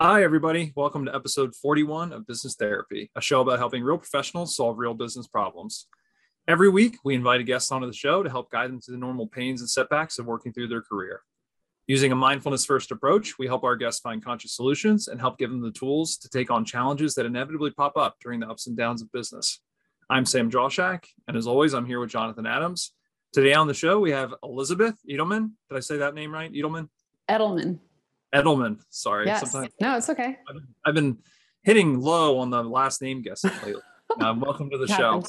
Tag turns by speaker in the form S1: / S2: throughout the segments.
S1: Hi, everybody. Welcome to episode 41 of Business Therapy, a show about helping real professionals solve real business problems. Every week, we invite a guest onto the show to help guide them through the normal pains and setbacks of working through their career. Using a mindfulness first approach, we help our guests find conscious solutions and help give them the tools to take on challenges that inevitably pop up during the ups and downs of business. I'm Sam Jawshak, and as always, I'm here with Jonathan Adams. Today on the show, we have Elizabeth Edelman. Did I say that name right? Edelman?
S2: Edelman.
S1: Edelman. Sorry.
S2: Yes. Sometimes no, it's okay.
S1: I've been, I've been, hitting low on the last name guessing lately. um, welcome to the show.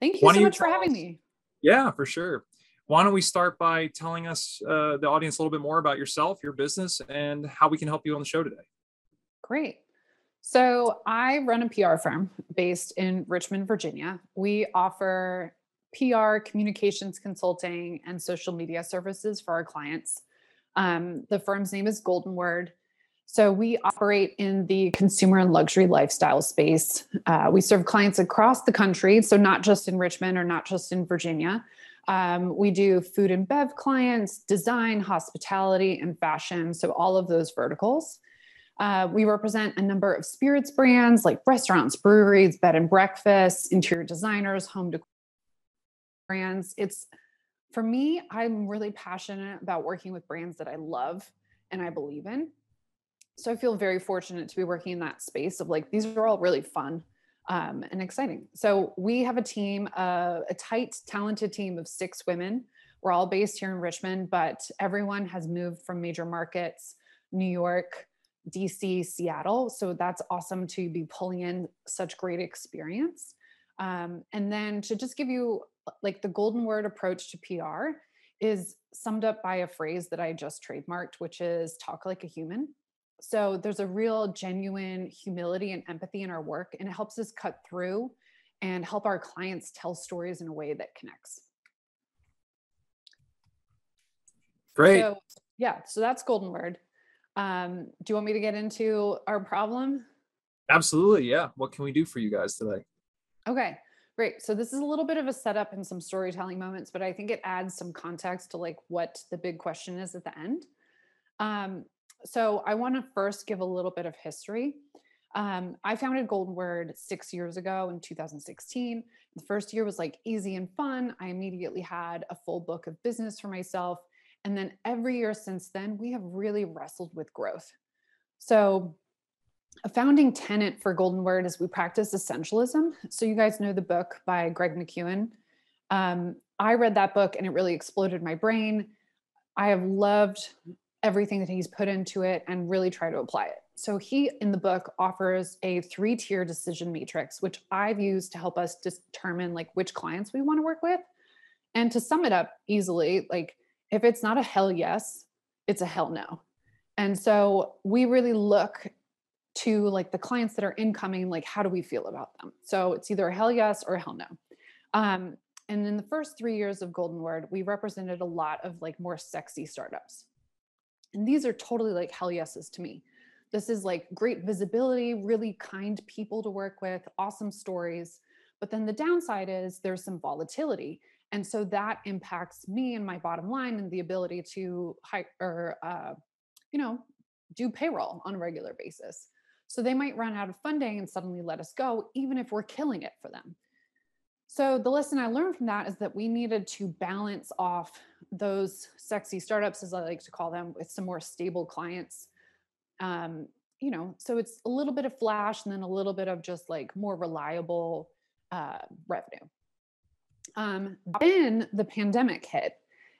S2: Thank you Why so much for having us? me.
S1: Yeah, for sure. Why don't we start by telling us, uh, the audience, a little bit more about yourself, your business, and how we can help you on the show today?
S2: Great. So, I run a PR firm based in Richmond, Virginia. We offer PR, communications consulting, and social media services for our clients. Um, the firm's name is Golden Word. So we operate in the consumer and luxury lifestyle space. Uh, we serve clients across the country, so not just in Richmond or not just in Virginia. Um, we do food and bev clients, design, hospitality, and fashion. So all of those verticals. Uh, we represent a number of spirits brands like restaurants, breweries, bed and breakfasts, interior designers, home decor brands. It's for me, I'm really passionate about working with brands that I love and I believe in. So I feel very fortunate to be working in that space of like, these are all really fun um, and exciting. So we have a team, uh, a tight, talented team of six women. We're all based here in Richmond, but everyone has moved from major markets, New York, DC, Seattle. So that's awesome to be pulling in such great experience. Um, and then to just give you like the golden word approach to PR is summed up by a phrase that I just trademarked, which is talk like a human. So there's a real genuine humility and empathy in our work, and it helps us cut through and help our clients tell stories in a way that connects.
S1: Great.
S2: So, yeah, so that's golden word. Um, do you want me to get into our problem?
S1: Absolutely. Yeah. What can we do for you guys today?
S2: Okay. Great. So this is a little bit of a setup and some storytelling moments, but I think it adds some context to like what the big question is at the end. Um, so I want to first give a little bit of history. Um, I founded Golden Word six years ago in 2016. The first year was like easy and fun. I immediately had a full book of business for myself. And then every year since then, we have really wrestled with growth. So a founding tenet for Golden Word is we practice essentialism. So you guys know the book by Greg McKeown. Um, I read that book and it really exploded my brain. I have loved everything that he's put into it and really try to apply it. So he in the book offers a three-tier decision matrix, which I've used to help us determine like which clients we want to work with. And to sum it up easily, like if it's not a hell yes, it's a hell no. And so we really look to like the clients that are incoming like how do we feel about them? So it's either a hell yes or a hell no. Um, and in the first three years of golden word we represented a lot of like more sexy startups. And these are totally like hell yeses to me. This is like great visibility really kind people to work with awesome stories. But then the downside is there's some volatility. And so that impacts me and my bottom line and the ability to hire or uh, you know do payroll on a regular basis so they might run out of funding and suddenly let us go, even if we're killing it for them. So the lesson I learned from that is that we needed to balance off those sexy startups, as I like to call them, with some more stable clients. Um, you know, so it's a little bit of flash and then a little bit of just like more reliable uh, revenue. Um, then the pandemic hit,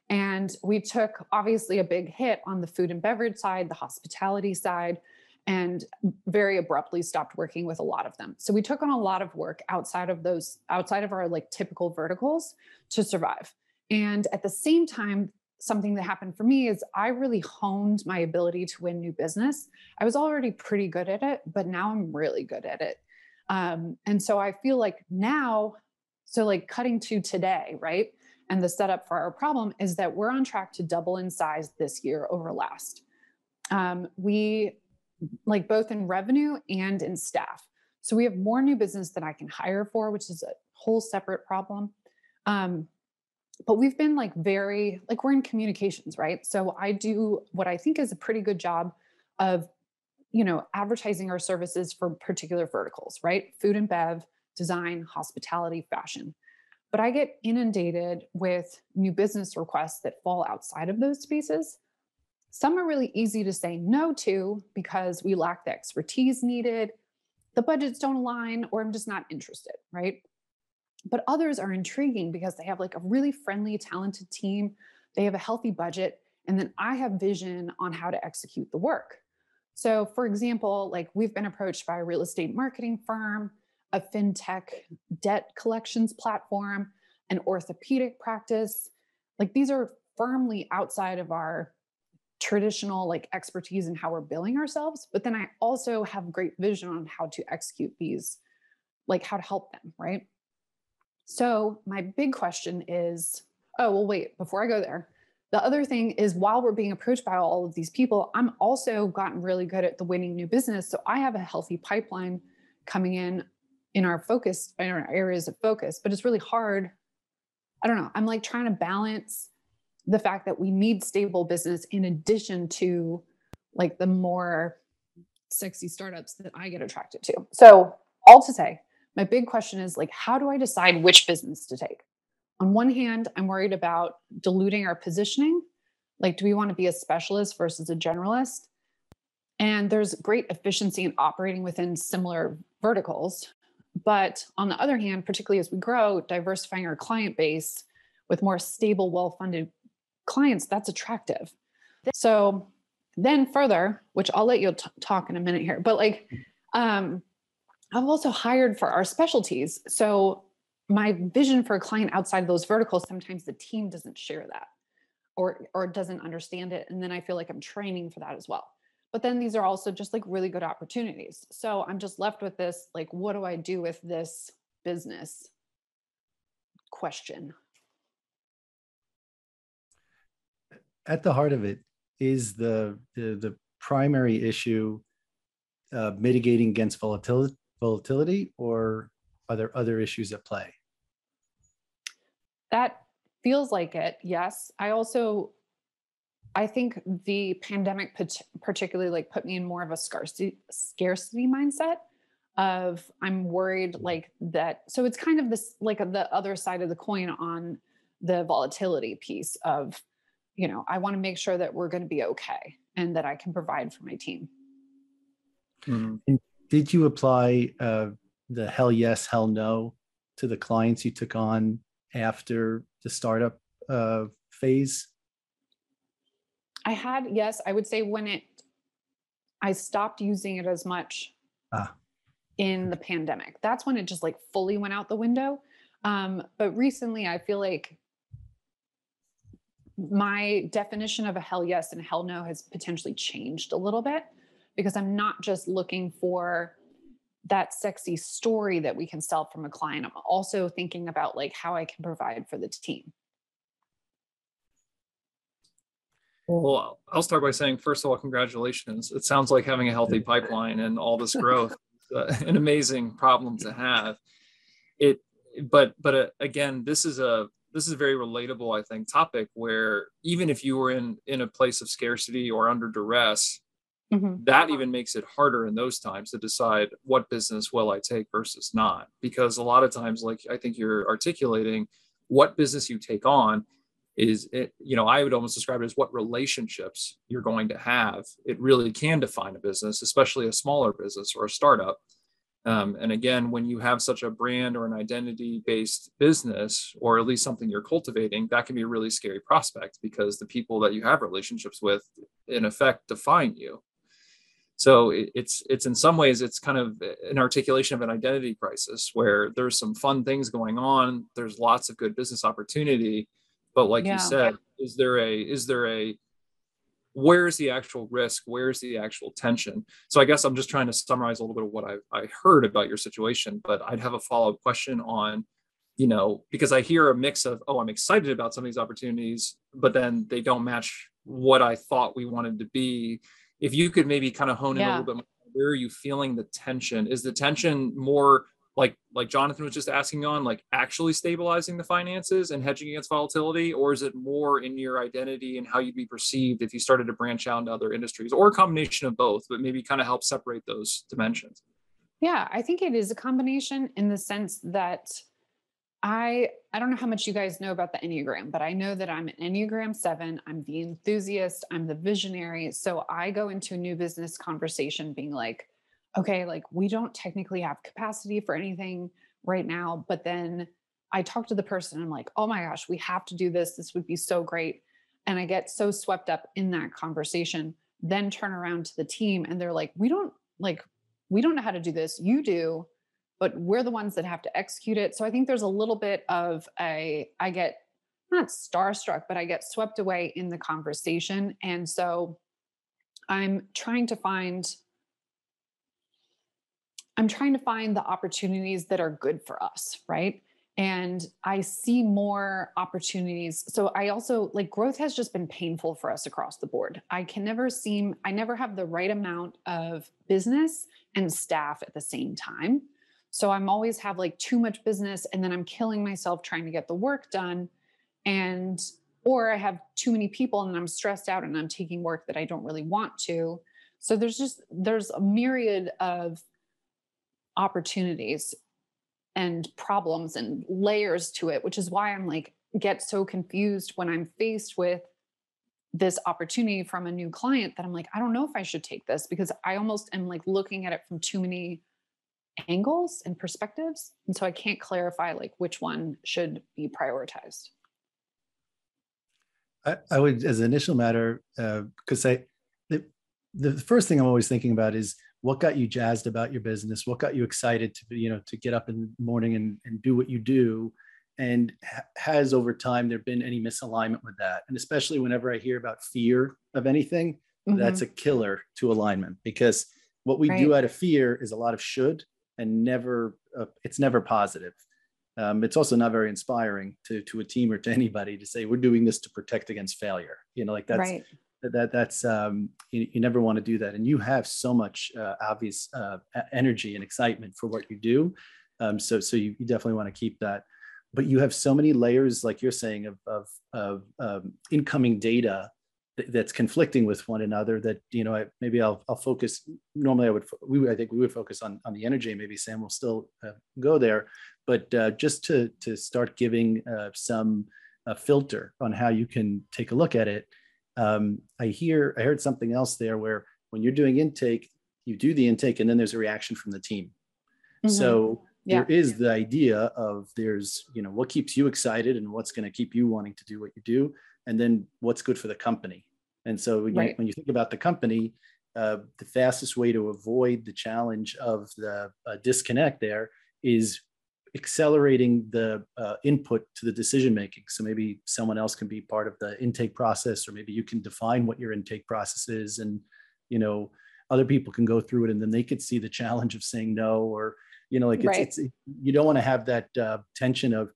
S2: and we took obviously a big hit on the food and beverage side, the hospitality side and very abruptly stopped working with a lot of them. So we took on a lot of work outside of those outside of our like typical verticals to survive. And at the same time something that happened for me is I really honed my ability to win new business. I was already pretty good at it, but now I'm really good at it. Um, and so I feel like now, so like cutting to today, right? And the setup for our problem is that we're on track to double in size this year over last. Um, we like both in revenue and in staff. So we have more new business than I can hire for, which is a whole separate problem. Um, but we've been like very like we're in communications, right? So I do what I think is a pretty good job of you know, advertising our services for particular verticals, right? Food and bev, design, hospitality, fashion. But I get inundated with new business requests that fall outside of those spaces. Some are really easy to say no to because we lack the expertise needed, the budgets don't align, or I'm just not interested, right? But others are intriguing because they have like a really friendly, talented team, they have a healthy budget, and then I have vision on how to execute the work. So, for example, like we've been approached by a real estate marketing firm, a fintech debt collections platform, an orthopedic practice. Like these are firmly outside of our traditional like expertise in how we're billing ourselves but then i also have great vision on how to execute these like how to help them right? So my big question is oh well wait before i go there the other thing is while we're being approached by all of these people i'm also gotten really good at the winning new business so i have a healthy pipeline coming in in our focus in our areas of focus but it's really hard. I don't know i'm like trying to balance the fact that we need stable business in addition to like the more sexy startups that I get attracted to. So, all to say, my big question is like, how do I decide which business to take? On one hand, I'm worried about diluting our positioning. Like, do we want to be a specialist versus a generalist? And there's great efficiency in operating within similar verticals. But on the other hand, particularly as we grow, diversifying our client base with more stable, well funded clients, that's attractive. So then further, which I'll let you t- talk in a minute here, but like, um, I've also hired for our specialties. So my vision for a client outside of those verticals, sometimes the team doesn't share that or or doesn't understand it. And then I feel like I'm training for that as well. But then these are also just like really good opportunities. So I'm just left with this like, what do I do with this business question?
S3: At the heart of it is the the, the primary issue uh, mitigating against volatility, volatility, or are there other issues at play?
S2: That feels like it. Yes, I also I think the pandemic particularly like put me in more of a scarcity scarcity mindset of I'm worried like that. So it's kind of this like the other side of the coin on the volatility piece of you know, I want to make sure that we're going to be okay and that I can provide for my team.
S3: Mm-hmm. And did you apply uh, the hell yes, hell no to the clients you took on after the startup uh, phase?
S2: I had, yes, I would say when it, I stopped using it as much ah. in the pandemic. That's when it just like fully went out the window. Um, but recently, I feel like my definition of a hell yes and hell no has potentially changed a little bit because I'm not just looking for that sexy story that we can sell from a client. I'm also thinking about like how I can provide for the team.
S1: Well, I'll start by saying, first of all, congratulations. It sounds like having a healthy pipeline and all this growth, uh, an amazing problem to have. It, but, but uh, again, this is a this is a very relatable i think topic where even if you were in in a place of scarcity or under duress mm-hmm. that even makes it harder in those times to decide what business will i take versus not. Because a lot of times like i think you're articulating what business you take on is it you know i would almost describe it as what relationships you're going to have. It really can define a business especially a smaller business or a startup um, and again, when you have such a brand or an identity based business, or at least something you're cultivating, that can be a really scary prospect because the people that you have relationships with, in effect, define you. So it's it's in some ways it's kind of an articulation of an identity crisis where there's some fun things going on, there's lots of good business opportunity, but like yeah. you said, is there a is there a where's the actual risk? Where's the actual tension? So i guess i'm just trying to summarize a little bit of what i, I heard about your situation but i'd have a follow-up question on you know because i hear a mix of oh i'm excited about some of these opportunities but then they don't match what i thought we wanted to be. If you could maybe kind of hone in a little bit more where are you feeling the tension? Is the tension more like like Jonathan was just asking on, like actually stabilizing the finances and hedging against volatility, or is it more in your identity and how you'd be perceived if you started to branch out into other industries, or a combination of both, but maybe kind of help separate those dimensions?
S2: Yeah, I think it is a combination in the sense that I I don't know how much you guys know about the Enneagram, but I know that I'm an Enneagram 7, I'm the enthusiast, I'm the visionary. So I go into a new business conversation being like, okay, like we don't technically have capacity for anything right now, but then I talk to the person I'm like, "Oh my gosh, we have to do this. This would be so great." And I get so swept up in that conversation, then turn around to the team and they're like, "We don't like we don't know how to do this. You do." but we're the ones that have to execute it. So I think there's a little bit of a, I get not starstruck, but I get swept away in the conversation. And so I'm trying to find, I'm trying to find the opportunities that are good for us, right? And I see more opportunities. So I also like growth has just been painful for us across the board. I can never seem, I never have the right amount of business and staff at the same time. So I'm always have like too much business and then I'm killing myself trying to get the work done. And, or I have too many people and I'm stressed out and I'm taking work that I don't really want to. So there's just, there's a myriad of opportunities and problems and layers to it, which is why I'm like, get so confused when I'm faced with this opportunity from a new client that I'm like, I don't know if I should take this because I almost am like looking at it from too many angles and perspectives. And so i can't clarify like which one should be prioritized.
S3: I, I would as an initial matter because uh, i the, the first thing i'm always thinking about is what got you jazzed about your business what got you excited to you know to get up in the morning and, and do what you do and ha- has over time there been any misalignment with that and especially whenever i hear about fear of anything mm-hmm. that's a killer to alignment because what we right. do out of fear is a lot of should and never uh, it's never positive um, it's also not very inspiring to to a team or to anybody to say we're doing this to protect against failure you know like that's right. That that's um, you, you, never want to do that. And you have so much uh, obvious uh, energy and excitement for what you do. Um, so so you, you definitely want to keep that. But you have so many layers like you're saying of of, of um, incoming data that's conflicting with one another that you know I, maybe I'll, I'll focus normally i would we i think we would focus on on the energy. Maybe sam will still uh, go there. But uh, just to to start giving uh, some filter on how you can take a look at it um, i hear i heard something else there where when you're doing intake you do the intake and then there's a reaction from the team mm-hmm. so yeah. there is the idea of there's you know what keeps you excited and what's going to keep you wanting to do what you do and then what's good for the company and so when, right. you, when you think about the company, uh, the fastest way to avoid the challenge of the uh, disconnect there is accelerating the uh, input to the decision making. So maybe someone else can be part of the intake process, or maybe you can define what your intake process is, and you know other people can go through it, and then they could see the challenge of saying no, or you know like it's, right. it's you don't want to have that uh, tension of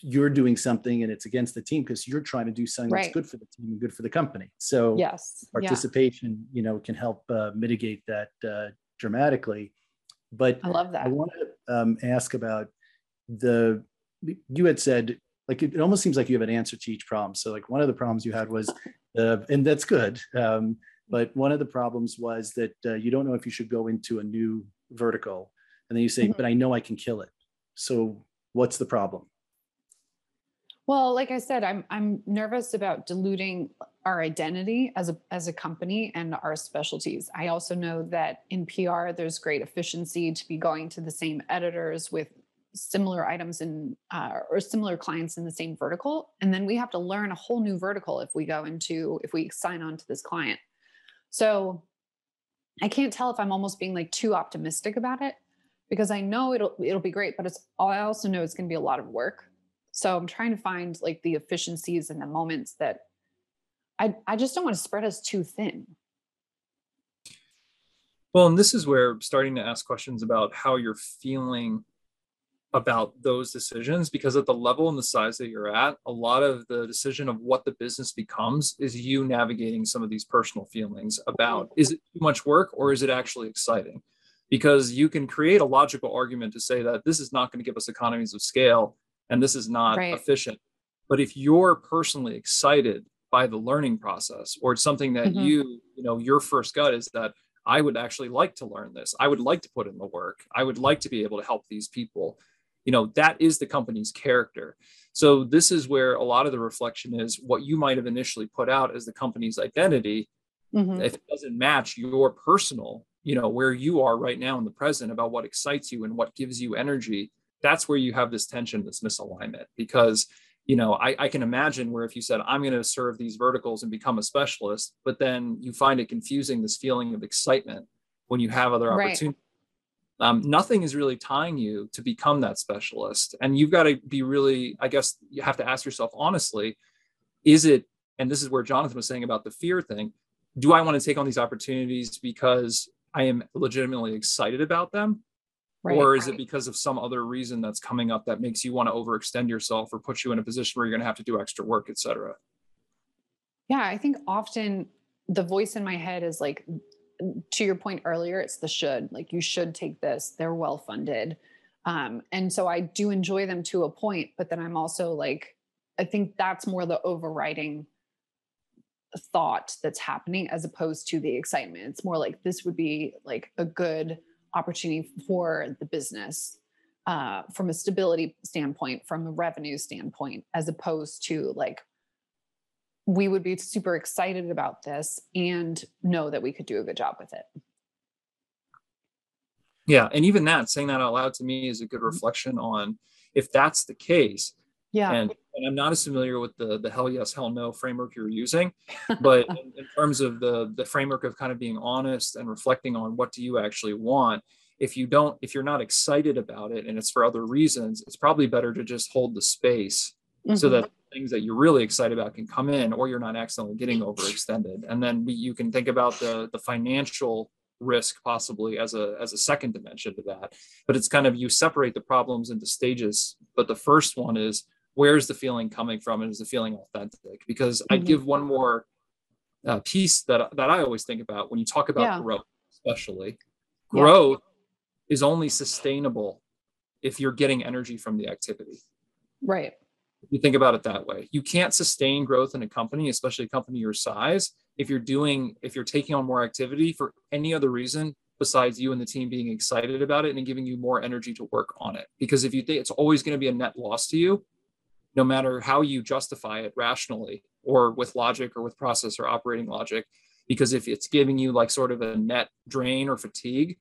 S3: you're doing something and it's against the team because you're trying to do something right. that's good for the team and good for the company. So
S2: yes,
S3: participation, yeah. you know, can help uh, mitigate that uh, dramatically. But
S2: I love that.
S3: I want to um, ask about the. You had said like it, it, almost seems like you have an answer to each problem. So like one of the problems you had was, uh, and that's good. Um, but one of the problems was that uh, you don't know if you should go into a new vertical, and then you say, mm-hmm. "But I know I can kill it." So what's the problem?
S2: Well, like I said, I'm I'm nervous about diluting our identity as a as a company and our specialties. I also know that in PR there's great efficiency to be going to the same editors with similar items in uh, or similar clients in the same vertical and then we have to learn a whole new vertical if we go into if we sign on to this client. So I can't tell if I'm almost being like too optimistic about it because I know it'll it'll be great, but it's I also know it's going to be a lot of work so I'm trying to find like the efficiencies and the moments that I I just don't want to spread us too thin.
S1: Well, and this is where starting to ask questions about how you're feeling about those decisions because at the level and the size that you're at, a lot of the decision of what the business becomes is you navigating some of these personal feelings about is it too much work or is it actually exciting? because you can create a logical argument to say that this is not going to give us economies of scale and this is not
S2: Right.
S1: efficient. But if you're personally excited by the learning process or it's something that
S2: Mhm.
S1: you, you know, your first gut is that I would actually like to learn this. I would like to put in the work. I would like to be able to help these people. You know, that is the company's character. So this is where a lot of the reflection is what you might have initially put out as the company's identity
S2: Mhm.
S1: if it doesn't match your personal you know where you are right now in the present about what excites you and what gives you energy that's where you have this tension this misalignment because you know I, I can imagine where if you said i'm going to serve these verticals and become a specialist but then you find it confusing this feeling of excitement when you have other
S2: Right.
S1: opportunities um, nothing is really tying you to become that specialist and you've got to be really i guess you have to ask yourself honestly is it and this is where jonathan was saying about the fear thing do I want to take on these opportunities because I am legitimately excited about them?
S2: Right.
S1: Or is it because of some other reason that's coming up that makes you want to overextend yourself or put you in a position where you're going to have to do extra work, et cetera?
S2: Yeah, I think often the voice in my head is like, to your point earlier, it's the should. Like, you should take this. They're well funded. Um, and so I do enjoy them to a point, but then I'm also like, I think that's more the overriding thought that's happening as opposed to the excitement. It's more like this would be like a good opportunity for the business uh, from a stability standpoint, from a revenue standpoint, as opposed to like we would be super excited about this and know that we could do a good job with it.
S1: Yeah. And even that, saying that out loud to me is a good reflection on if that's the case.
S2: Yeah.
S1: And, and I'm not as familiar with the the hell yes, hell no framework you're using, but in, in terms of the the framework of kind of being honest and reflecting on what do you actually want, if you don't, if you're not excited about it and it's for other reasons, it's probably better to just hold the space so
S2: Mhm.
S1: that things that you're really excited about can come in or you're not accidentally getting overextended and then we, you can think about the the financial risk possibly as a as a second dimension to that but it's kind of you separate the problems into stages but the first one is where's the feeling coming from and is the feeling authentic because i'd
S2: Mhm.
S1: give one more uh, piece that that i always think about when you talk about
S2: Yeah.
S1: growth especially
S2: Yeah.
S1: growth is only sustainable if you're getting energy from the activity
S2: right.
S1: you think about it that way you can't sustain growth in a company especially a company your size if you're doing if you're taking on more activity for any other reason besides you and the team being excited about it and giving you more energy to work on it because if you think it's always going to be a net loss to you no matter how you justify it rationally or with logic or with process or operating logic because if it's giving you like sort of a net drain or fatigue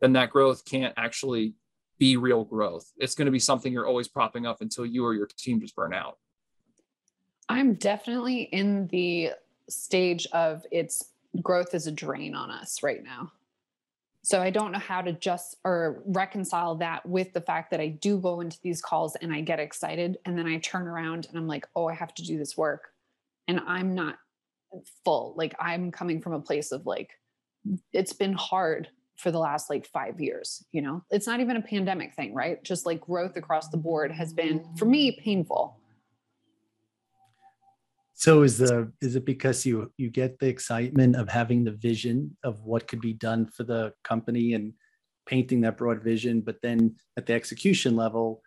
S1: then that growth can't actually be real growth. It's going to be something you're always propping up until you or your team just burn out.
S2: I'm definitely in the stage of its growth is a drain on us right now. So I don't know how to just or reconcile that with the fact that I do go into these calls and I get excited and then I turn around and I'm like, "Oh, I have to do this work." And I'm not full. Like I'm coming from a place of like it's been hard for the last like 5 years, you know. It's not even a pandemic thing, right? Just like growth across the board has been for me painful.
S3: So is the is it because you you get the excitement of having the vision of what could be done for the company and painting that broad vision, but then at the execution level,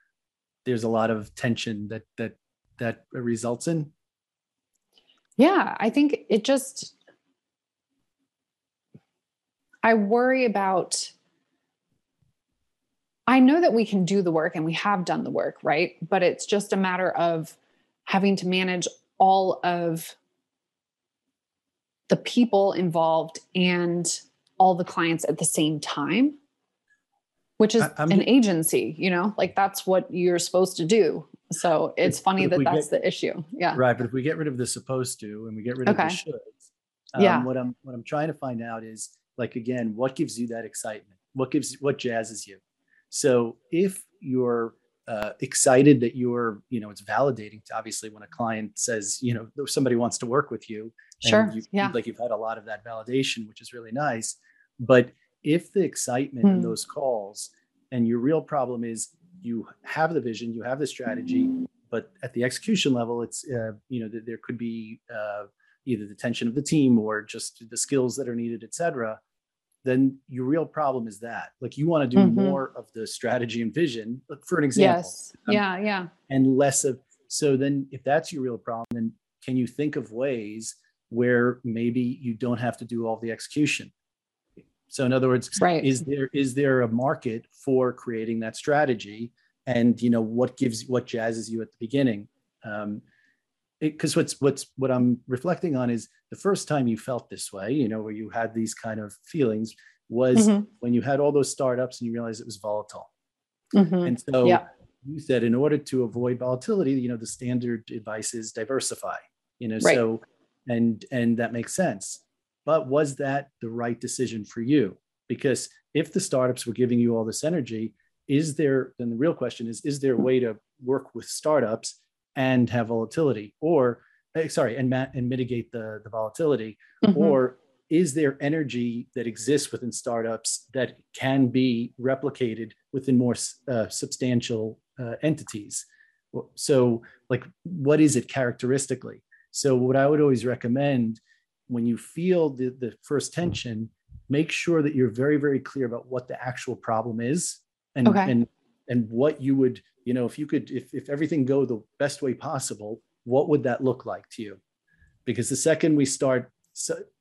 S3: there's a lot of tension that that that results in.
S2: Yeah, I think it just, I worry about, I know that we can do the work and we have done the work, right? But it's just a matter of having to manage all of the people involved and all the clients at the same time, which is
S3: I'm
S2: an agency, you know, like that's what you're supposed to do. So it's
S3: If-
S2: funny
S3: if
S2: that that's
S3: get-
S2: the issue. Yeah.
S3: Right, but if we get rid of the supposed to and we get rid of the
S2: Okay.
S3: shoulds, um,
S2: Yeah.
S3: what I'm what I'm trying to find out is like again, what gives you that excitement? What gives what jazzes you? So if you're uh, excited that you're, you know, it's validating to obviously when a client says, you know, somebody wants to work with you, and
S2: Sure.
S3: you,
S2: Yeah.
S3: like you've had a lot of that validation, which is really nice. But if the excitement in
S2: Hmm.
S3: those calls and your real problem is you have the vision, you have the strategy, but at the execution level, it's uh, you know th- there could be uh, either the tension of the team or just the skills that are needed, et cetera. Then your real problem is that like you want to do mm-hmm. more of the strategy and vision for an example.
S2: Yes. Um, yeah yeah.
S3: and less of so then if that's your real problem then can you think of ways where maybe you don't have to do all the execution? So in other words
S2: right.
S3: is there is there a market for creating that strategy? And you know what gives what jazzes you at the beginning? Um, because what's what's what I'm reflecting on is the first time you felt this way, you know, where you had these kind of feelings was mm-hmm. when you had all those startups and you realized it was volatile. Mm-hmm. And so yeah. you said in order to avoid volatility, you know, the standard advice is diversify, you know, right. so and and that makes sense. But was that the right decision for you? Because if the startups were giving you all this energy, is there then the real question is is there a way to work with startups and have volatility or sorry and mat- and mitigate the the volatility mm-hmm. or is there energy that exists within startups that can be replicated within more uh, substantial uh, entities so like what is it characteristically so what i would always recommend when you feel the, the first tension make sure that you're very very clear about what the actual problem is and okay. and and what you would you know if you could if, if everything go the best way possible what would that look like to you? Because the second we start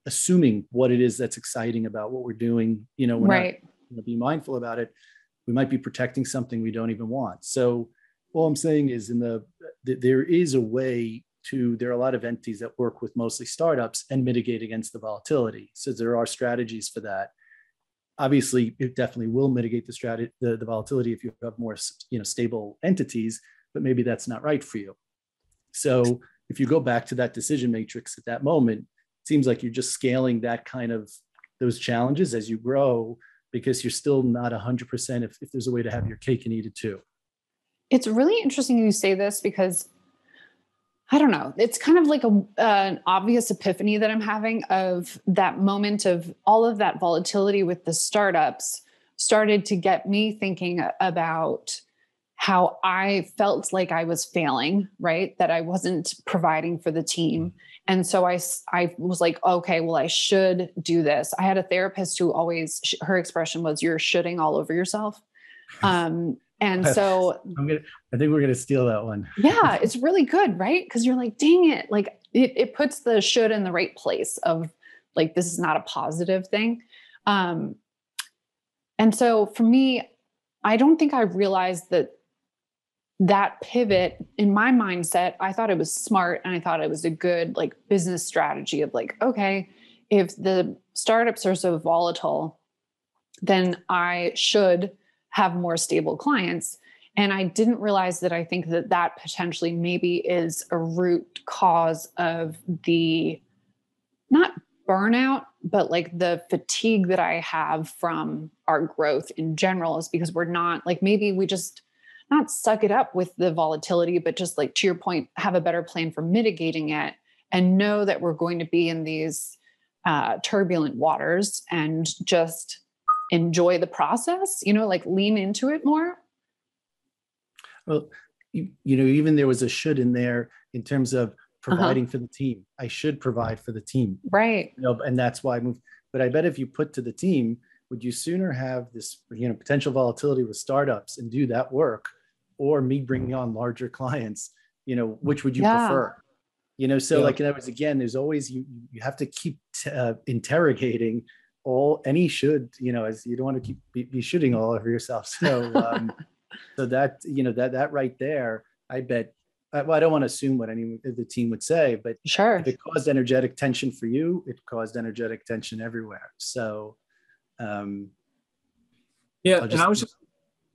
S3: assuming what it is that's exciting about what we're doing you know we're right. not be mindful about it we might be protecting something we don't even want. So all i'm saying is in the there is a way to there are a lot of entities that work with mostly startups and mitigate against the volatility. So there are strategies for that. Obviously it definitely will mitigate the strategy the, the volatility if you have more you know stable entities but maybe that's not right for you so if you go back to that decision matrix at that moment it seems like you're just scaling that kind of those challenges as you grow because you're still not 100% if, if there's a way to have your cake and eat it too
S2: it's really interesting you say this because I don't know. It's kind of like a uh, an obvious epiphany that I'm having of that moment of all of that volatility with the startups started to get me thinking about how I felt like I was failing, right? That I wasn't providing for the team. And so I, I was like, okay, well, I should do this. I had a therapist who always, her expression was, you're shooting all over yourself. Um, and so
S3: I'm gonna, I think we're gonna steal that one.
S2: yeah, it's really good, right? Because you're like, dang it, like it, it puts the should in the right place of like this is not a positive thing. Um, and so for me, I don't think I realized that that pivot in my mindset, I thought it was smart and I thought it was a good like business strategy of like, okay, if the startups are so volatile, then I should have more stable clients. And I didn't realize that I think that that potentially maybe is a root cause of the not burnout, but like the fatigue that I have from our growth in general is because we're not like maybe we just not suck it up with the volatility, but just like to your point, have a better plan for mitigating it and know that we're going to be in these uh, turbulent waters and just enjoy the process you know like lean into it more
S3: well you, you know even there was a should in there in terms of uh-huh. providing uh-huh. for the team i should provide for the team
S2: right
S3: you know and that's why i moved but i bet if you put to the team would you sooner have this you know potential volatility with startups and do that work or me bringing on larger clients you know which would you yeah. prefer you know so yeah. like in other words again there's always you you have to keep t- uh, interrogating all any should you know as you don't want to keep be, be shooting all over yourself so um so that you know that that right there i bet I, well, I don't want to assume what any of the team would say, but
S2: sure,
S3: if it caused energetic tension for you, it caused energetic tension everywhere. So, um,
S1: yeah, just, and I was just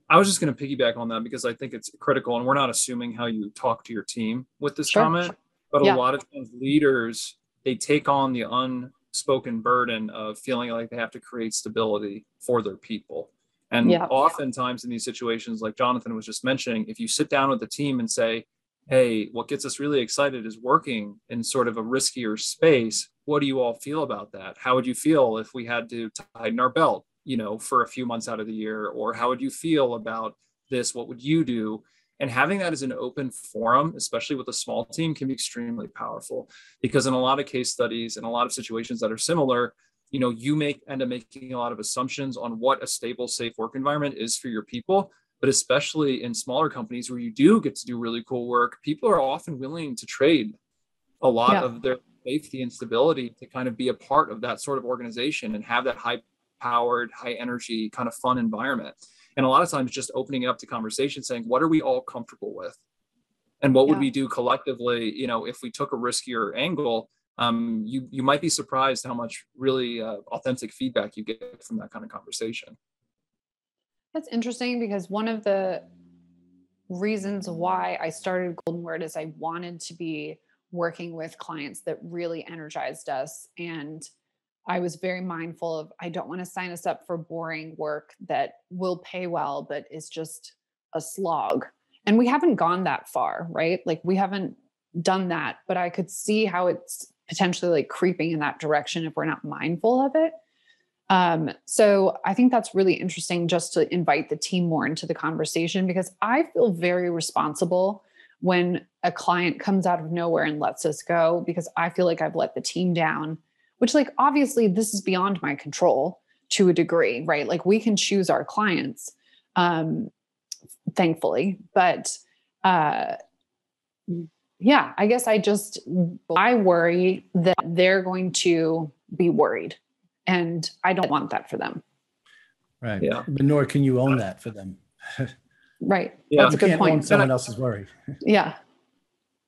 S1: I was just going to piggyback on that because I think it's critical, and we're not assuming how you talk to your team with this sure. comment, but yeah. a lot of times leaders they take on the unspoken burden of feeling like they have to create stability for their people. And yeah. oftentimes in these situations, like Jonathan was just mentioning, if you sit down with the team and say, Hey, what gets us really excited is working in sort of a riskier space. What do you all feel about that? How would you feel if we had to tighten our belt, you know, for a few months out of the year? Or how would you feel about this? What would you do? And having that as an open forum, especially with a small team, can be extremely powerful because in a lot of case studies and a lot of situations that are similar, you know you make end up making a lot of assumptions on what a stable safe work environment is for your people but especially in smaller companies where you do get to do really cool work people are often willing to trade a lot yeah. of their safety and stability to kind of be a part of that sort of organization and have that high powered high energy kind of fun environment. And a lot of times just opening it up to conversation saying what are we all comfortable with? And what yeah. would we do collectively you know if we took a riskier angle? Um, you you might be surprised how much really uh, authentic feedback you get from that kind of conversation.
S2: That's interesting because one of the reasons why i started golden word is i wanted to be working with clients that really energized us and I was very mindful of I don't want to sign us up for boring work that will pay well, but is just a slog. And we haven't gone that far, right? Like we haven't done that, but I could see how it's potentially like creeping in that direction if we're not mindful of it. Um, so I think that's really interesting just to invite the team more into the conversation because I feel very responsible when a client comes out of nowhere and lets us go because I feel like I've let the team down which like obviously this is beyond my control to a degree right? Like we can choose our clients um thankfully but uh yeah i guess i just i worry that they're going to be worried and i don't want that for them.
S3: Right. Yeah. But nor can you own that for them.
S2: Right. Yeah. that's a good point.
S3: someone else's worry.
S2: Yeah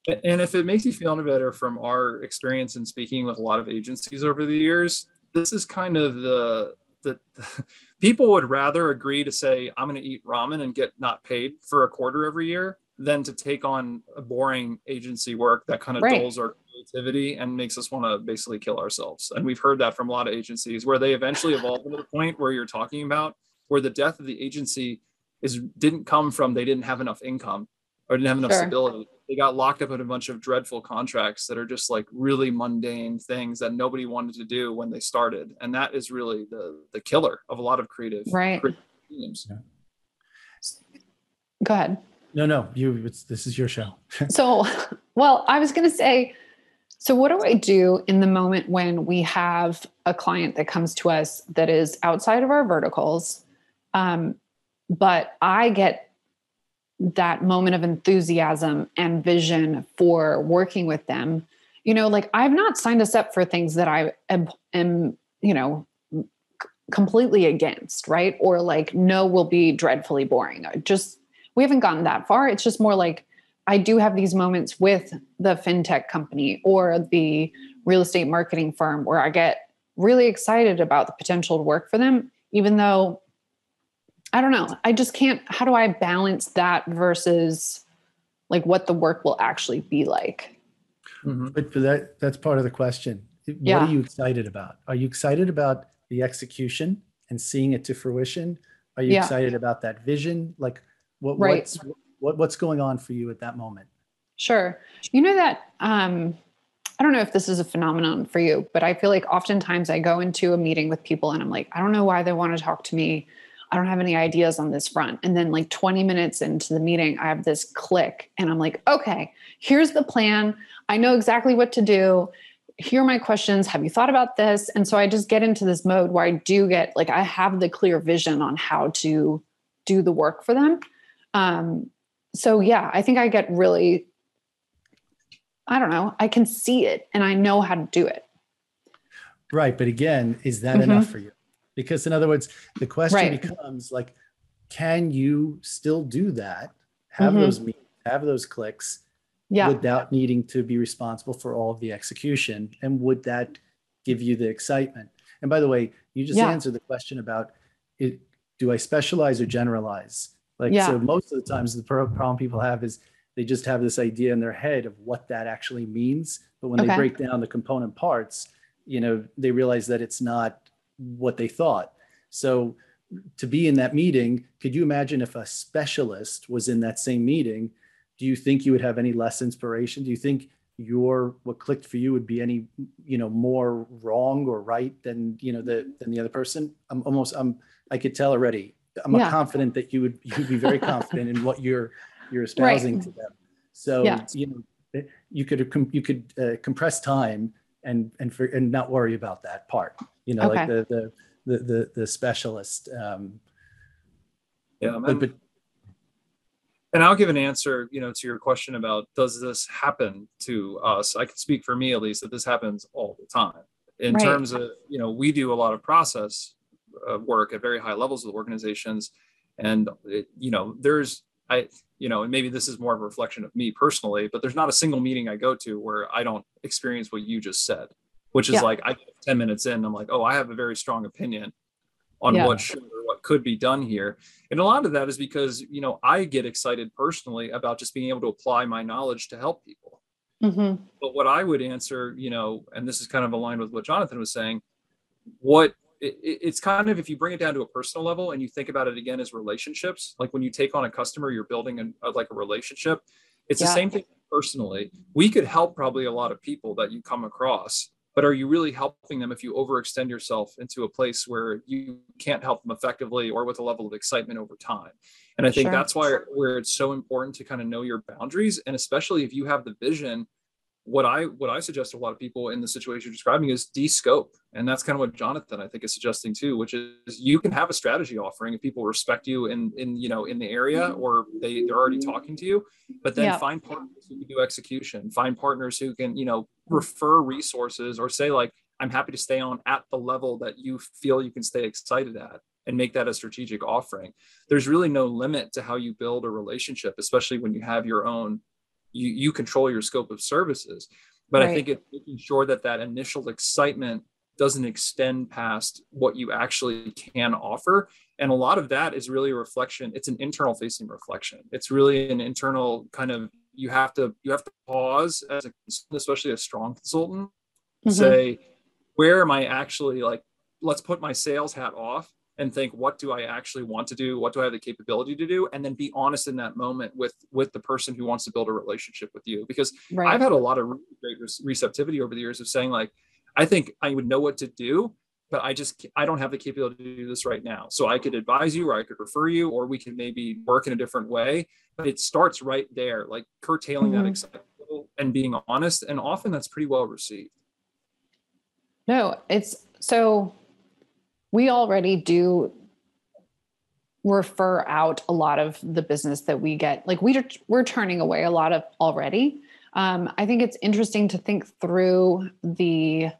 S1: and if it makes you feel any better from our experience in speaking with a lot of agencies over the years, this is kind of the the people would rather agree to say I'm going to eat ramen and get not paid for a quarter every year than to take on a boring agency work that kind of right. dulls our creativity and makes us want to basically kill ourselves. And we've heard that from a lot of agencies where they eventually evolve to the point where you're talking about where the death of the agency is didn't come from they didn't have enough income or didn't have enough sure. stability they got locked up in a bunch of dreadful contracts that are just like really mundane things that nobody wanted to do when they started. And that is really the the killer of a lot of creative
S2: right.
S1: creative teams. Yeah.
S2: go ahead.
S3: No no you this is your show.
S2: So well i was going to say so what do i do in the moment when we have a client that comes to us that is outside of our verticals um, but i get that moment of enthusiasm and vision for working with them. You know like i've not signed us up for things that i am, am you know completely against right? Or like no will be dreadfully boring. Just we haven't gotten that far. It's just more like i do have these moments with the fintech company or the real estate marketing firm where i get really excited about the potential to work for them even though I don't know. I just can't. How do I balance that versus like what the work will actually be like?
S3: Mm-hmm. But for that, that's part of the question. What yeah. are you excited about? Are you excited about the execution and seeing it to fruition? Are you yeah. excited about that vision? Like what, right. what's what, what's going on for you at that moment?
S2: Sure. You know that um, I don't know if this is a phenomenon for you, but I feel like oftentimes I go into a meeting with people and I'm like, I don't know why they want to talk to me. I don't have any ideas on this front. And then, like 20 minutes into the meeting, I have this click and I'm like, okay, here's the plan. I know exactly what to do. Here are my questions. Have you thought about this? And so I just get into this mode where I do get like, I have the clear vision on how to do the work for them. Um, so, yeah, I think I get really, I don't know, I can see it and I know how to do it.
S3: Right. But again, is that mm-hmm. enough for you? Because in other words the question right. becomes like can you still do that have mm-hmm. those meetings, have those clicks yeah. without needing to be responsible for all of the execution and would that give you the excitement and by the way you just yeah. answered the question about it do i specialize or generalize like yeah. so most of the times the problem people have is they just have this idea in their head of what that actually means but when okay. they break down the component parts you know they realize that it's not what they thought. So to be in that meeting, could you imagine if a specialist was in that same meeting? Do you think you would have any less inspiration? Do you think your what clicked for you would be any you know more wrong or right than you know the than the other person? I'm almost I'm I could tell already. I'm yeah. confident that you would you'd be very confident in what you're you're espousing right. to them. So yeah. you know you could you could uh, compress time and and for, and not worry about that part you know,
S2: Okay.
S3: like the, the, the, the, the specialist. Um,
S1: Yeah,
S3: but,
S1: and,
S3: but
S1: and I'll give an answer, you know, to your question about does this happen to us? I can speak for me at least that this happens all the time. In
S2: Right.
S1: terms of, you know, we do a lot of process uh, work at very high levels with organizations, and it, you know, there's I, you know, and maybe this is more of a reflection of me personally, but there's not a single meeting I go to where I don't experience what you just said, which is
S2: Yeah.
S1: like I ten minutes in, I'm like, oh, I have a very strong opinion on
S2: Yeah.
S1: what should or what could be done here. And a lot of that is because, you know, I get excited personally about just being able to apply my knowledge to help people.
S2: hmm
S1: But what I would answer, you know, and this is kind of aligned with what Jonathan was saying, what it, it- it's kind of if you bring it down to a personal level and you think about it again as relationships, like when you take on a customer, you're building an, a, like a relationship. It's the same thing personally. We could help probably a lot of people that you come across, but are you really helping them if you overextend yourself into a place where you can't help them effectively or with a level of excitement over time? And I think
S2: Sure.
S1: that's why where it's so important to kind of know your boundaries, and especially if you have the vision what I what I suggest to a lot of people in the situation you're describing is de-scope, and that's kind of what Jonathan I think is suggesting too, which is you can have a strategy offering if people respect you in in you know in the area mm-hmm. or they they're already talking to you, but then
S2: Yeah.
S1: find partners who can do execution, find partners who can you know refer resources or say like I'm happy to stay on at the level that you feel you can stay excited at and make that a strategic offering. There's really no limit to how you build a relationship, especially when you have your own you you control your scope of services but i think it's making sure that that initial excitement doesn't extend past what you actually can offer. And a lot of that is really a reflection it's an internal facing reflection. It's really an internal kind of you have to you have to pause as a especially a strong consultant
S2: Mhm.
S1: say where am i actually like let's put my sales hat off and think what do i actually want to do? What do i have the capability to do? And then be honest in that moment with with the person who wants to build a relationship with you. Because
S2: Right.
S1: i've had a lot of great re- receptivity over the years of saying like i think i would know what to do but i just i don't have the capability to do this right now so i could advise you or i could refer you or we can maybe work in a different way but it starts right there like curtailing that
S2: Mhm.
S1: excitement and being honest and often that's pretty well received
S2: No, it's so we already do refer out a lot of the business that we get. Like we we're turning away a lot of already. Um, I think it's interesting to think through the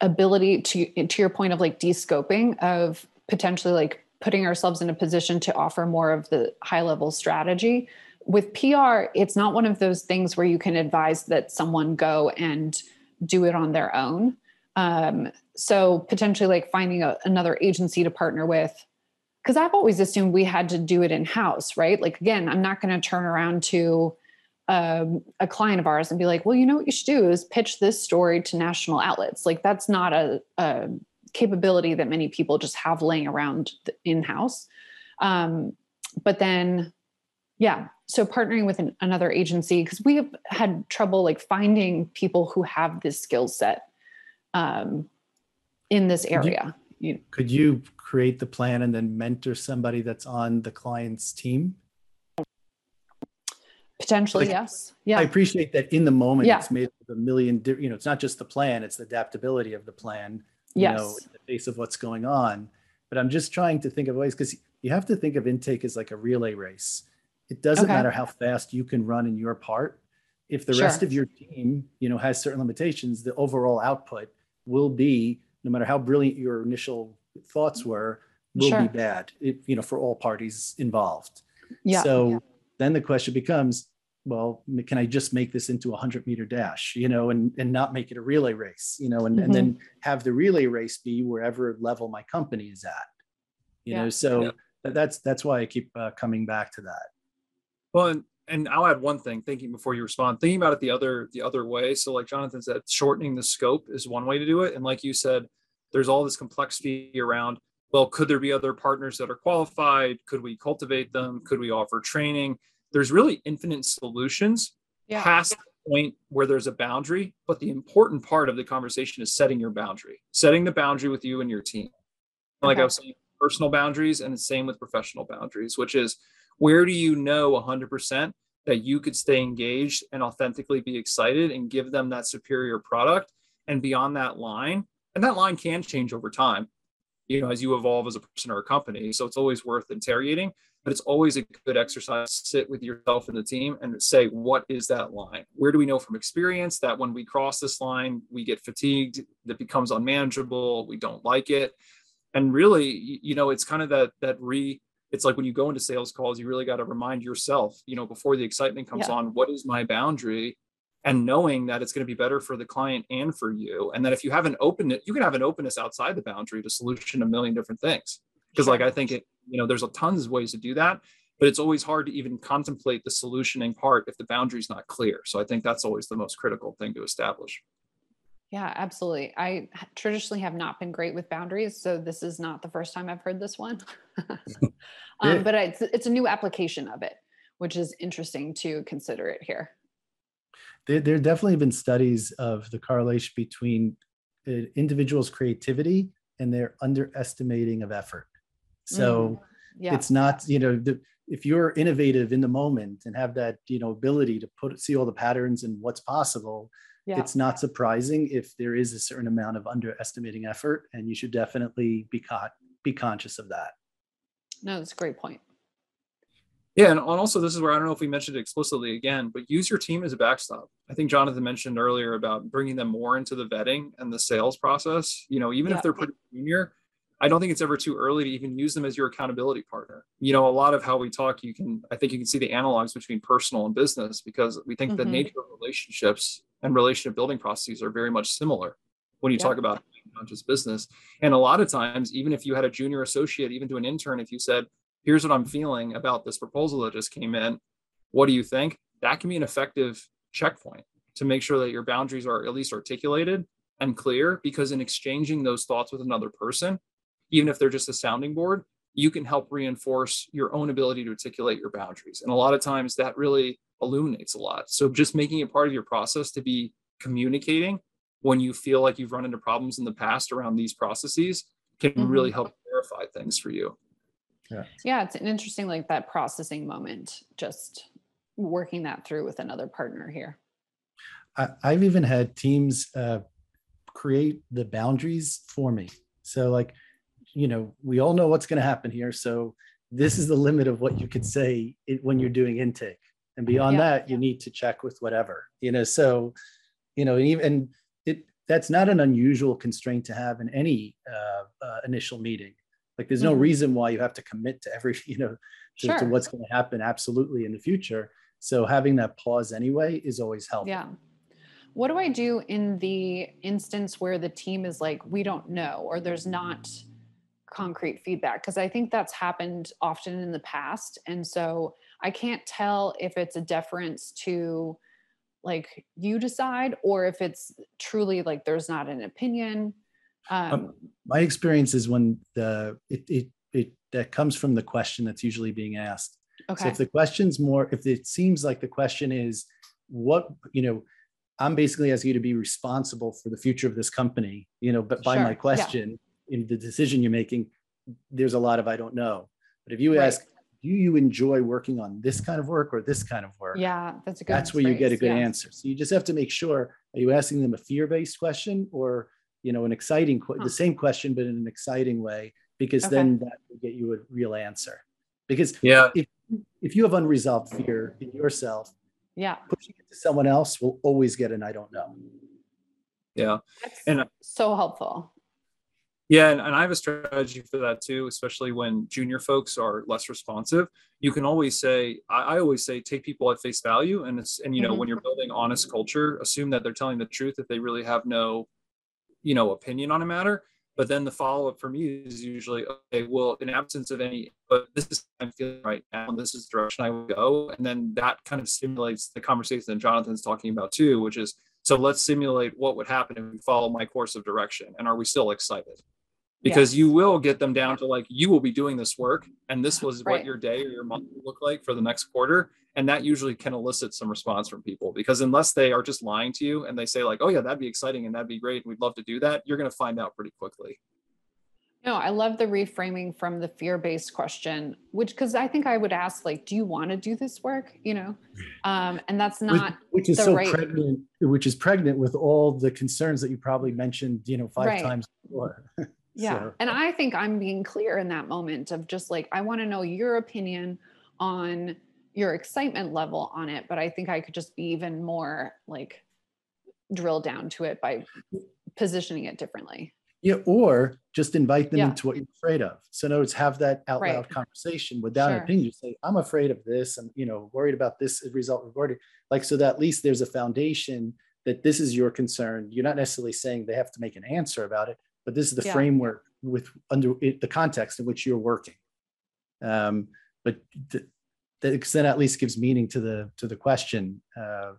S2: ability to to your point of like de-scoping of potentially like putting ourselves in a position to offer more of the high level strategy. With PR it's not one of those things where you can advise that someone go and do it on their own. Um, so potentially like finding a, another agency to partner with because I've always assumed we had to do it in house right? Like again I'm not going to turn around to um, a client of ours and be like, well, you know what you should do is pitch this story to national outlets. Like that's not a, a capability that many people just have laying around in house. Um, but then, yeah, so partnering with an, another agency because we have had trouble like finding people who have this skill set um, in this
S3: you-
S2: area. You,
S3: could you create the plan and then mentor somebody that's on the client's team?
S2: Potentially,
S3: Like,
S2: yes. Yeah.
S3: I appreciate that in the moment
S2: Yeah.
S3: it's made a million, you know, it's not just the plan, it's the adaptability of the plan, you know, in the face of what's going on. But I'm just trying to think of ways because you have to think of intake as like a relay race. It doesn't
S2: Okay.
S3: matter how fast you can run in your part. If the rest of your team, you know, has certain limitations, the overall output will be, no matter how brilliant your initial thoughts were, will
S2: Sure.
S3: be bad, if, you know, for all parties involved.
S2: Yeah.
S3: So then the question becomes, well, can I just make this into a hundred meter dash, you know, and, and not make it a relay race, you know, and, and then have the relay race be wherever level my company is at, you
S2: Yeah.
S3: know, so
S1: Yeah.
S3: that's, that's why I keep uh, coming back to that.
S1: Well, and, and I'll add one thing, thinking before you respond, thinking about it the other the other way. So, like Jonathan said, shortening the scope is one way to do it. And like you said, there's all this complexity around, well, could there be other partners that are qualified? Could we cultivate them? Could we offer training? There's really infinite solutions
S2: Yeah.
S1: past the point where there's a boundary. But the important part of the conversation is setting your boundary, setting the boundary with you and your team. Like I was saying, personal boundaries and the same with professional boundaries, which is where do you know 100% that you could stay engaged and authentically be excited and give them that superior product? And beyond that line, and that line can change over time you know as you evolve as a person or a company. So it's always worth interrogating but it's always a good exercise to sit with yourself and the team and say what is that line? Where do we know from experience that when we cross this line we get fatigued that becomes unmanageable we don't like it? And really you know it's kind of that that re it's like when you go into sales calls you really got to remind yourself you know before the excitement comes yeah. on what is my boundary and knowing that it's going to be better for the client and for you and that if you have an openness you can have an openness outside the boundary to solution a million different things. Because like i think it you know there's a tons of ways to do that but it's always hard to even contemplate the solutioning part if the boundary is not clear. So i think that's always the most critical thing to establish.
S2: Yeah absolutely. I traditionally have not been great with boundaries so this is not the first time i've heard this one. Um, but it's, it's a new application of it which is interesting to consider it here
S3: there, there definitely been studies of the correlation between uh, individuals' creativity and their underestimating of effort. So mm, yeah. it's not, you know, the, if you're innovative in the moment and have that, you know, ability to put see all the patterns and what's possible, yeah. it's not surprising if there is a certain amount of underestimating effort, and you should definitely be caught be conscious of that.
S2: No, that's a great point.
S1: Yeah, and also this is where I don't know if we mentioned it explicitly again, but use your team as a backstop. I think Jonathan mentioned earlier about bringing them more into the vetting and the sales process. You know, even yeah. if they're pretty junior, I don't think it's ever too early to even use them as your accountability partner. You know, a lot of how we talk, you can, I think you can see the analogs between personal and business because we think mm-hmm. the nature of relationships and relationship building processes are very much similar when you yeah. talk about not just business. And a lot of times, even if you had a junior associate, even to an intern, if you said, here's what I'm feeling about this proposal that just came in. What do you think? That can be an effective checkpoint to make sure that your boundaries are at least articulated and clear because in exchanging those thoughts with another person, even if they're just a sounding board, you can help reinforce your own ability to articulate your boundaries. And a lot of times that really illuminates a lot. So just making it part of your process to be communicating when you feel like you've run into problems in the past around these processes can mm-hmm. really help clarify things for you
S2: yeah. Yeah it's an interesting like that processing moment just working that through with another partner here.
S3: I, have even had teams uh, create the boundaries for me. So like you know we all know what's going to happen here so this is the limit of what you could say when you're doing intake. And beyond yeah. that you need to check with whatever you know so you know even it that's not an unusual constraint to have in any uh, uh, initial meeting like there's no mm-hmm. reason why you have to commit to every, you know, to, sure. to what's going to happen absolutely in the future. So having that pause anyway is always helpful.
S2: Yeah. What do I do in the instance where the team is like, we don't know, or there's not concrete feedback? Because I think that's happened often in the past. And so I can't tell if it's a deference to like you decide or if it's truly like there's not an opinion
S3: um, um, my experience is when the it, it it that comes from the question that's usually being asked. Okay. So if the question's more, if it seems like the question is, what you know, I'm basically asking you to be responsible for the future of this company, you know, but by sure. my question yeah. in the decision you're making, there's a lot of I don't know. But if you right. ask, do you enjoy working on this kind of work or this kind of work?
S2: Yeah, that's a good.
S3: That's where phrase. you get a good yeah. answer. So you just have to make sure: are you asking them a fear-based question or you know an exciting huh. the same question but in an exciting way because okay. then that will get you a real answer. Because
S1: yeah.
S3: if, if you have unresolved fear in yourself
S2: yeah.
S3: pushing it to someone else will always get an i don't know.
S1: Yeah.
S2: That's and so helpful.
S1: Yeah and, and i have a strategy for that too especially when junior folks are less responsive. You can always say i, I always say take people at face value and it's and you know mm-hmm. when you're building honest culture assume that they're telling the truth if they really have no you know opinion on a matter. But then the follow-up for me is usually okay well in absence of any but this is i'm feeling right now and this is the direction i will go. And then that kind of stimulates the conversation that jonathan's talking about too which is so let's simulate what would happen if we follow my course of direction and are we still excited because yes. you will get them down to like you will be doing this work and this was right. what your day or your month will look like for the next quarter and that usually can elicit some response from people because unless they are just lying to you and they say like oh yeah that'd be exciting and that'd be great and we'd love to do that you're going to find out pretty quickly
S2: No, I love the reframing from the fear-based question, which because I think I would ask, like, do you want to do this work? You know, um, and that's not
S3: which, which is so right... pregnant, which is pregnant with all the concerns that you probably mentioned, you know, five right. times before.
S2: yeah, so. and I think I'm being clear in that moment of just like I want to know your opinion on your excitement level on it, but I think I could just be even more like drill down to it by positioning it differently.
S3: Yeah, or just invite them yeah. into what you're afraid of. So, in other words, have that out right. loud conversation without sure. an opinion. Just say, "I'm afraid of this. I'm, you know, worried about this result recorded." Like, so that at least there's a foundation that this is your concern. You're not necessarily saying they have to make an answer about it, but this is the yeah. framework with under it, the context in which you're working. Um, but th- that then at least gives meaning to the to the question uh,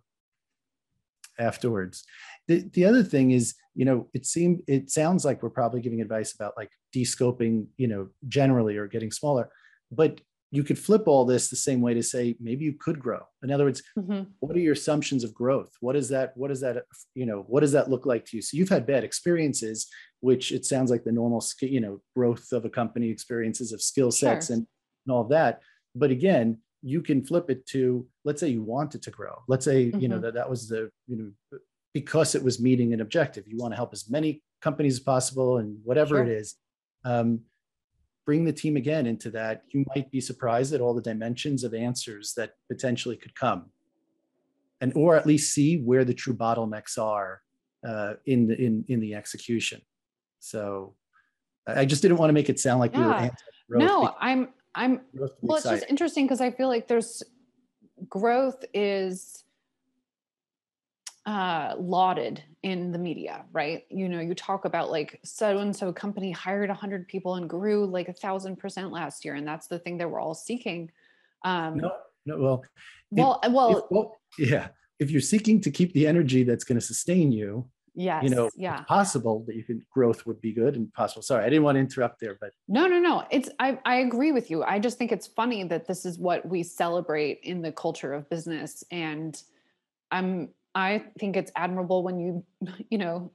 S3: afterwards. The, the other thing is, you know, it seemed it sounds like we're probably giving advice about like descoping, you know, generally or getting smaller, but you could flip all this the same way to say maybe you could grow. In other words, mm-hmm. what are your assumptions of growth? What is that? What is that? You know, what does that look like to you? So you've had bad experiences, which it sounds like the normal, you know, growth of a company experiences of skill sets sure. and, and all of that. But again, you can flip it to let's say you want it to grow. Let's say mm-hmm. you know mm-hmm. that that was the you know because it was meeting an objective. You want to help as many companies as possible and whatever sure. it is. Um, bring the team again into that. You might be surprised at all the dimensions of answers that potentially could come. And or at least see where the true bottlenecks are uh, in the in in the execution. So I just didn't want to make it sound like
S2: yeah. we were No, I'm I'm well, it's just interesting because I feel like there's growth is uh, lauded in the media, right? You know, you talk about like so and so company hired 100 people and grew like a thousand percent last year, and that's the thing that we're all seeking.
S3: Um, no, no, well,
S2: well, if, well,
S3: if, well, yeah. If you're seeking to keep the energy that's going to sustain you,
S2: yes,
S3: you know,
S2: yeah,
S3: it's possible that you can growth would be good and possible. Sorry, I didn't want to interrupt there, but
S2: no, no, no. It's I I agree with you. I just think it's funny that this is what we celebrate in the culture of business, and I'm I think it's admirable when you, you know,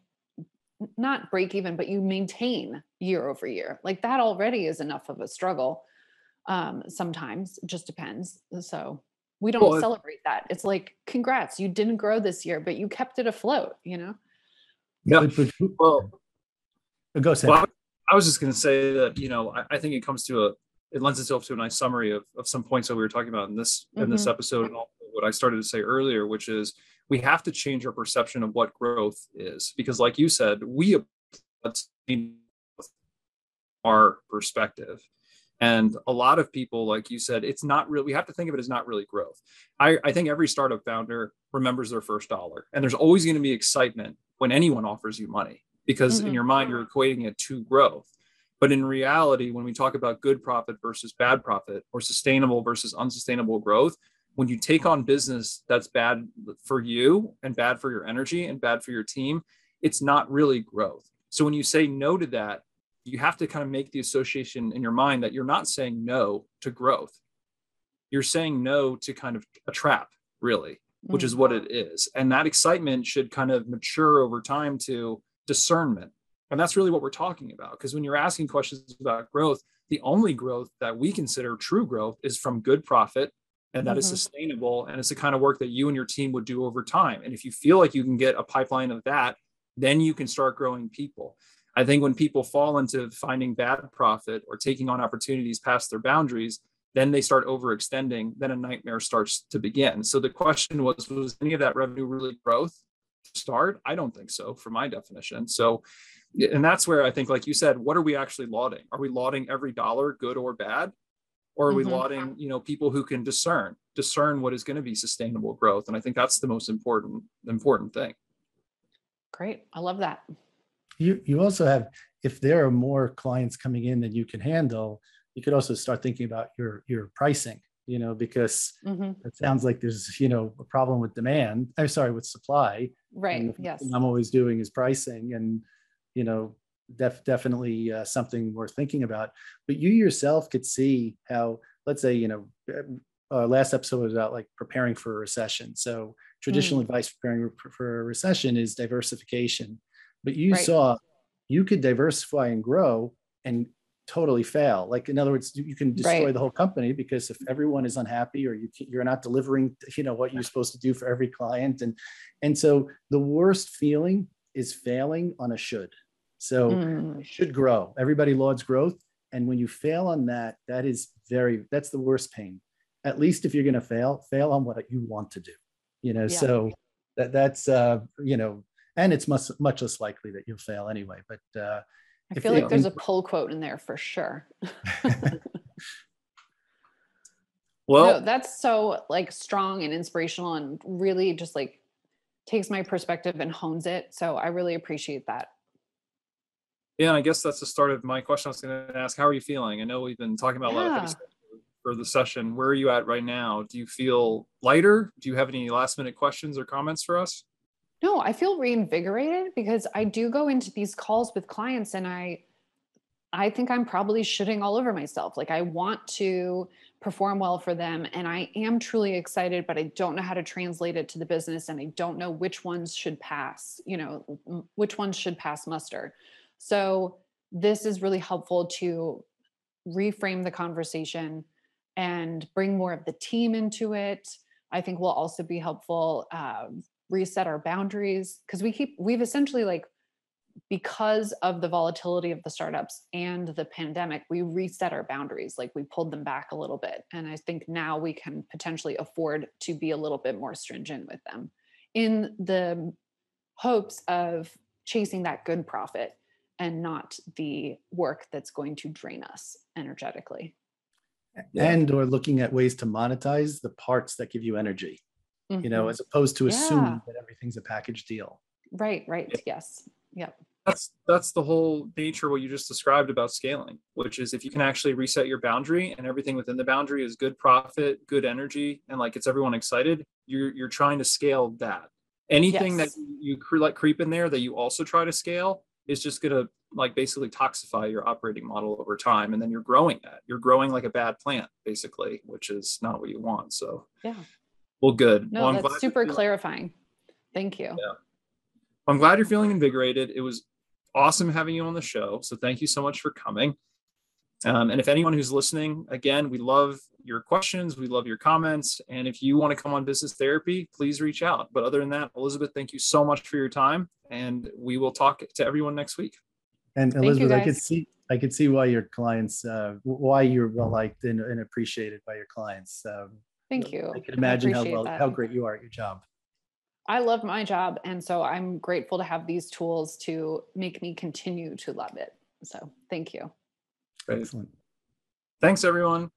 S2: not break even, but you maintain year over year. Like that already is enough of a struggle. Um, sometimes it just depends. So we don't well, celebrate that. It's like, congrats, you didn't grow this year, but you kept it afloat, you know?
S1: Yeah. Well, go Sam. Well, I was just going to say that, you know, I, I, think it comes to a, it lends itself to a nice summary of, of some points that we were talking about in this, mm-hmm. in this mm-hmm. episode and also what I started to say earlier, which is we have to change our perception of what growth is because like you said we our perspective. And a lot of people like you said it's not really we have to think of it as not really growth. I, I think every startup founder remembers their first dollar and there's always going to be excitement when anyone offers you money because mm-hmm. in your mind you're equating it to growth. But in reality when we talk about good profit versus bad profit or sustainable versus unsustainable growth when you take on business that's bad for you and bad for your energy and bad for your team, it's not really growth. So when you say no to that, you have to kind of make the association in your mind that you're not saying no to growth. You're saying no to kind of a trap, really, which is what it mm-hmm. is. And that excitement should kind of mature over time to discernment. And that's really what we're talking about. Because when you're asking questions about growth, the only growth that we consider true growth is from good profit and that mm-hmm. is sustainable and it's the kind of work that you and your team would do over time. And if you feel like you can get a pipeline of that then you can start growing people. I think when people fall into finding bad profit or taking on opportunities past their boundaries then they start overextending then a nightmare starts to begin. So the question was was any of that revenue really growth start? I don't think so for my definition. So and that's where i think like you said what are we actually lauding? Are we lauding every dollar good or bad or are we mm-hmm. lauding you know people who can discern discern what is going to be sustainable growth? And i think that's the most important important thing.
S2: Great. I love that.
S3: You you also have if there are more clients coming in than you can handle you could also start thinking about your your pricing you know because mm-hmm. it sounds like there's you know a problem with demand i'm sorry with supply.
S2: Right. Yes.
S3: i'm always doing is pricing and you know def, definitely uh, something worth thinking about. But you yourself could see how, let's say, you know, our last episode was about like preparing for a recession. So traditional mm. advice preparing for a recession is diversification. But you right. saw you could diversify and grow and totally fail. Like in other words, you can destroy
S2: Right.
S3: the whole company because if everyone is unhappy or you you're not delivering, you know, what you're supposed to do for every client, and and so the worst feeling is failing on a should. So
S2: Mm,
S3: it should grow. Everybody lauds growth, and when you fail on that, that is very that's the worst pain. At least if you're going to fail, fail on what you want to do. You know,
S2: Yeah.
S3: so that that's uh, you know, and it's much much less likely that you'll fail anyway. But uh,
S2: I feel
S3: they
S2: like there's a pull quote in there for sure.
S1: Well,
S2: no, that's so like strong and inspirational and really just like takes my perspective and hones it. So I really appreciate that.
S1: Yeah, and I guess that's the start of my question. I was going to ask, how are you feeling? I know we've been talking about a lot of
S2: Yeah.
S1: stuff for the session. Where are you at right now? Do you feel lighter? Do you have any last minute questions or comments for us?
S2: No, I feel reinvigorated because I do go into these calls with clients and I I think I'm probably shitting all over myself. Like I want to perform well for them and I am truly excited but I don't know how to translate it to the business and I don't know which ones should pass, you know, which ones should pass muster. So this is really helpful to reframe the conversation and bring more of the team into it. I think will also be helpful. Uh, reset our boundaries because we keep we've essentially like because of the volatility of the startups and the pandemic we reset our boundaries like we pulled them back a little bit and i think now we can potentially afford to be a little bit more stringent with them in the hopes of chasing that good profit and not the work that's going to drain us energetically
S1: Yeah.
S3: and or looking at ways to monetize the parts that give you energy. You know,
S2: Mhm.
S3: as opposed to assuming
S2: Yeah.
S3: that everything's a package deal.
S2: right right yes yep
S1: That's that's the whole nature of what you just described about scaling, which is if you can actually reset your boundary and everything within the boundary is good profit, good energy, and like it's everyone excited, you're you're trying to scale that. Anything
S2: Yes.
S1: that you, you cre- like creep in there that you also try to scale is just gonna like basically toxify your operating model over time, and then you're growing that. You're growing like a bad plant, basically, which is not what you want. So
S2: yeah
S1: well, good.
S2: no
S1: well, glad
S2: that's super clarifying thank you Yeah.
S1: I'm glad you're feeling invigorated. It was awesome having you on the show. So thank you so much for coming. Um, and if anyone who's listening, again, we love your questions, we love your comments. And if you want to come on business therapy, please reach out. But other than that, Elizabeth, thank you so much for your time. And we will talk to everyone next week.
S3: And Elizabeth, I could see, I could see why your clients, uh, why you're well liked and, and appreciated by your clients. Um,
S2: thank you
S3: I can imagine how well, how great you are at your job.
S2: I love my job. And so I'm grateful to have these tools to make me continue to love it. So thank you.
S1: Great.
S3: Excellent.
S1: Thanks, everyone.